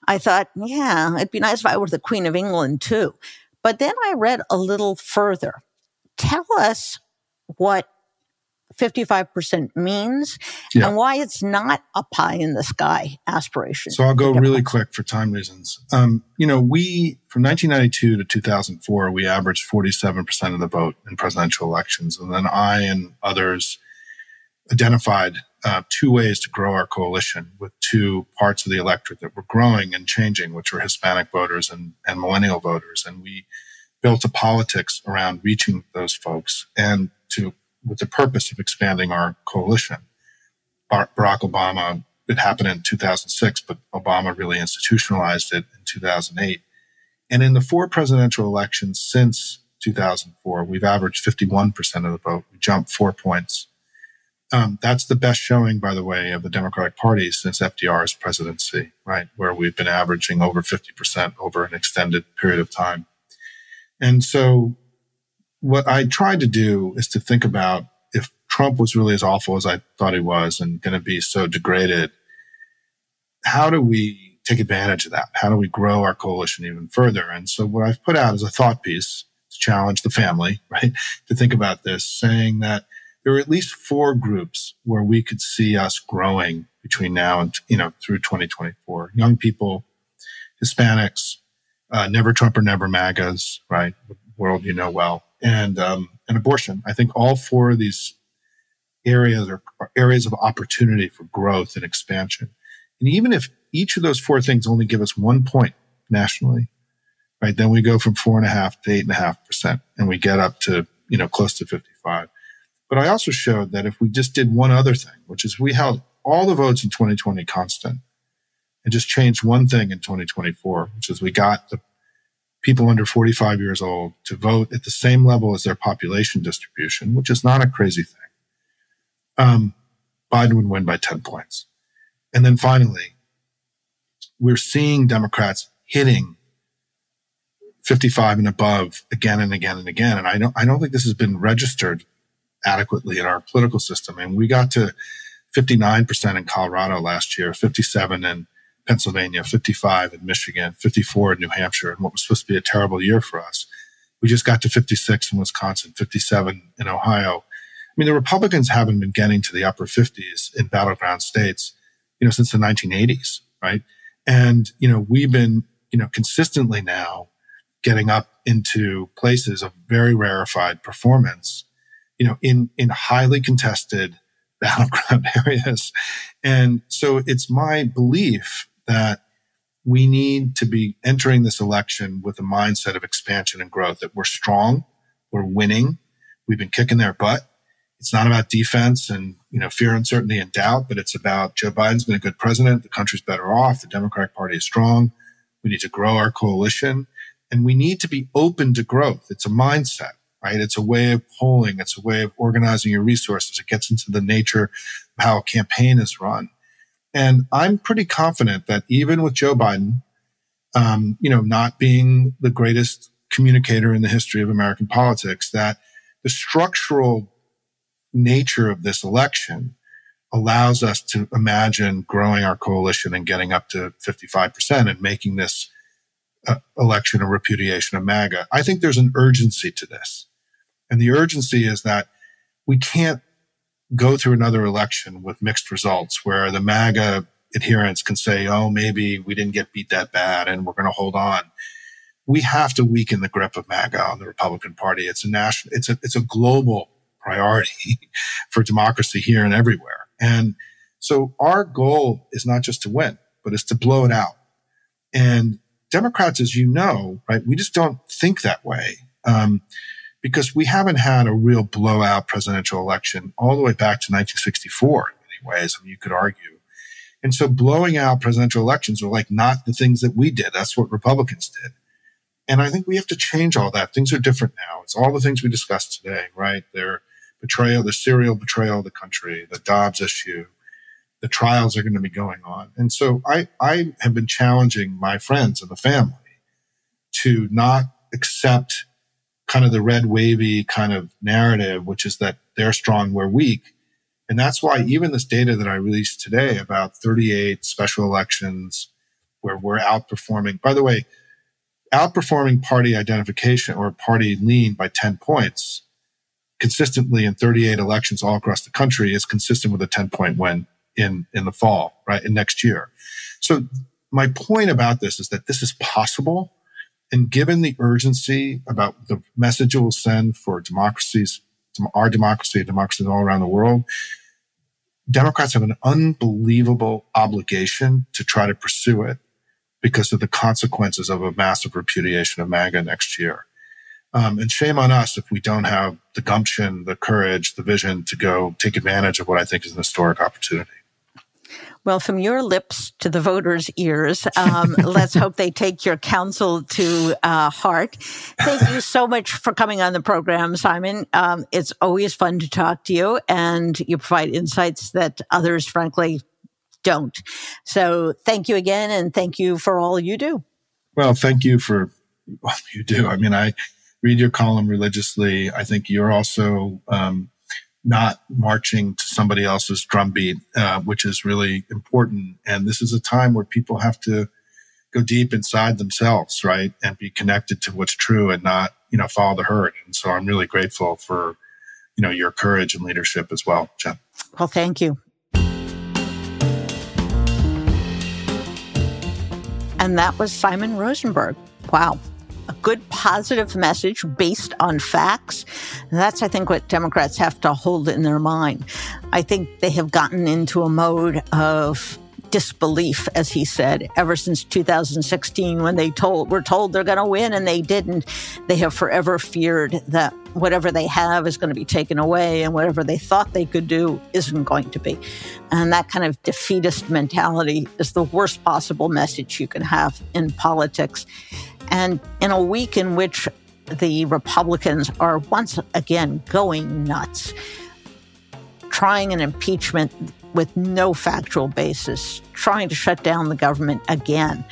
[SPEAKER 2] I thought, yeah, it'd be nice if I were the Queen of England too. But then I read a little further. Tell us what 55% means yeah. and why it's not a pie in the sky aspiration.
[SPEAKER 3] So I'll go really quick for time reasons. Um, you know, we, from 1992 to 2004, we averaged 47% of the vote in presidential elections. And then I and others identified uh, two ways to grow our coalition with two parts of the electorate that were growing and changing, which were Hispanic voters and, and millennial voters. And we built a politics around reaching those folks and to with the purpose of expanding our coalition. Barack Obama, it happened in 2006, but Obama really institutionalized it in 2008. And in the four presidential elections since 2004, we've averaged 51% of the vote. We jumped four points. Um, that's the best showing, by the way, of the Democratic Party since FDR's presidency, right? Where we've been averaging over 50% over an extended period of time. And so what I tried to do is to think about if Trump was really as awful as I thought he was and going to be so degraded, how do we take advantage of that? How do we grow our coalition even further? And so what I've put out is a thought piece to challenge the family, *laughs* right? To think about this, saying that there are at least four groups where we could see us growing between now and, you know, through 2024. Young people, Hispanics, uh, never Trump or never MAGAs, right? world you know well, and um, and abortion. I think all four of these areas are, are areas of opportunity for growth and expansion. And even if each of those four things only give us one point nationally, right, then we go from four and a half to eight and a half percent, and we get up to you know close to fifty five. But I also showed that if we just did one other thing, which is we held all the votes in 2020 constant and just changed one thing in 2024, which is we got the people under 45 years old to vote at the same level as their population distribution, which is not a crazy thing. Um, Biden would win by 10 points. And then finally, we're seeing Democrats hitting 55 and above again and again and again. And I don't, I don't think this has been registered adequately in our political system. And we got to 59% in Colorado last year, 57 in Pennsylvania, 55 in Michigan, 54 in New Hampshire, and what was supposed to be a terrible year for us. We just got to 56 in Wisconsin, 57 in Ohio. I mean, the Republicans haven't been getting to the upper 50s in battleground states, you know, since the 1980s, right? And, you know, we've been, you know, consistently now getting up into places of very rarefied performance, you know, in, in highly contested *laughs* battleground *laughs* areas. And so it's my belief that we need to be entering this election with a mindset of expansion and growth, that we're strong, we're winning, we've been kicking their butt. It's not about defense and, you know, fear, uncertainty, and doubt, but it's about Joe Biden's been a good president. The country's better off. The Democratic Party is strong. We need to grow our coalition and we need to be open to growth. It's a mindset, right? It's a way of polling. It's a way of organizing your resources. It gets into the nature of how a campaign is run. And I'm pretty confident that even with Joe Biden, um, you know, not being the greatest communicator in the history of American politics, that the structural nature of this election allows us to imagine growing our coalition and getting up to 55% and making this uh, election a repudiation of MAGA. I think there's an urgency to this. And the urgency is that we can't go through another election with mixed results where the MAGA adherents can say, oh, maybe we didn't get beat that bad and we're going to hold on. We have to weaken the grip of MAGA on the Republican Party. It's a national, it's a, it's a global priority *laughs* for democracy here and everywhere. And so our goal is not just to win, but it's to blow it out. And Democrats, as you know, right, we just don't think that way. Um, because we haven't had a real blowout presidential election all the way back to 1964 in many ways. I mean, you could argue. And so blowing out presidential elections are like not the things that we did. That's what Republicans did. And I think we have to change all that. Things are different now. It's all the things we discussed today, right? Their betrayal, the serial betrayal of the country, the Dobbs issue, the trials are going to be going on. And so I, I have been challenging my friends and the family to not accept kind of the red wavy kind of narrative, which is that they're strong, we're weak. And that's why even this data that I released today about 38 special elections where we're outperforming, by the way, outperforming party identification or party lean by 10 points consistently in 38 elections all across the country is consistent with a 10 point win in, in the fall, right? In next year. So my point about this is that this is possible and given the urgency about the message it will send for democracies, our democracy, democracies all around the world, Democrats have an unbelievable obligation to try to pursue it because of the consequences of a massive repudiation of MAGA next year. Um, and shame on us if we don't have the gumption, the courage, the vision to go take advantage of what I think is an historic opportunity.
[SPEAKER 2] Well, from your lips to the voters' ears, um, *laughs* let's hope they take your counsel to uh, heart. Thank you so much for coming on the program, Simon. Um, it's always fun to talk to you, and you provide insights that others, frankly, don't. So, thank you again, and thank you for all you do.
[SPEAKER 3] Well, thank you for what you do. I mean, I read your column religiously. I think you're also um, not marching to somebody else's drumbeat, uh, which is really important. And this is a time where people have to go deep inside themselves, right, and be connected to what's true and not, you know, follow the herd. And so I'm really grateful for, you know, your courage and leadership as well, Jen.
[SPEAKER 2] Well, thank you. And that was Simon Rosenberg. Wow. A good positive message based on facts. That's, I think, what Democrats have to hold in their mind. I think they have gotten into a mode of disbelief, as he said, ever since 2016 when they told were told they're going to win and they didn't. They have forever feared that whatever they have is going to be taken away and whatever they thought they could do isn't going to be. And that kind of defeatist mentality is the worst possible message you can have in politics. And in a week in which the Republicans are once again going nuts, trying an impeachment with no factual basis, trying to shut down the government again.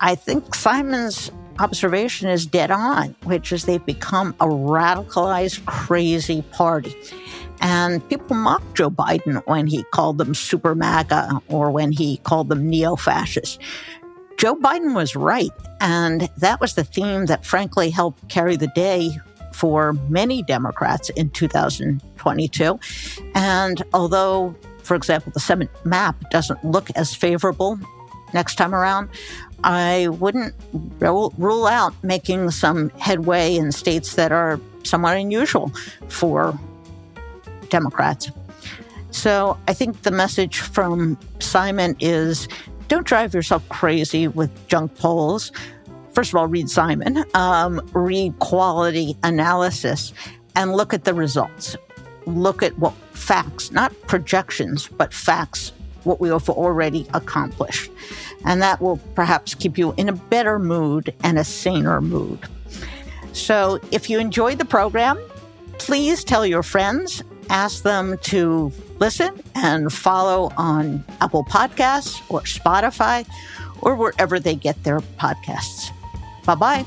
[SPEAKER 2] I think Simon's observation is dead on, which is they've become a radicalized, crazy party. And people mocked Joe Biden when he called them super MAGA or when he called them neo fascist. Joe Biden was right. And that was the theme that frankly helped carry the day for many Democrats in 2022. And although, for example, the Senate map doesn't look as favorable next time around, I wouldn't rule out making some headway in states that are somewhat unusual for Democrats. So I think the message from Simon is don't drive yourself crazy with junk polls. First of all, read Simon, um, read quality analysis, and look at the results. Look at what facts, not projections, but facts, what we have already accomplished. And that will perhaps keep you in a better mood and a saner mood. So if you enjoyed the program, please tell your friends, ask them to listen and follow on Apple Podcasts or Spotify or wherever they get their podcasts. Bye bye.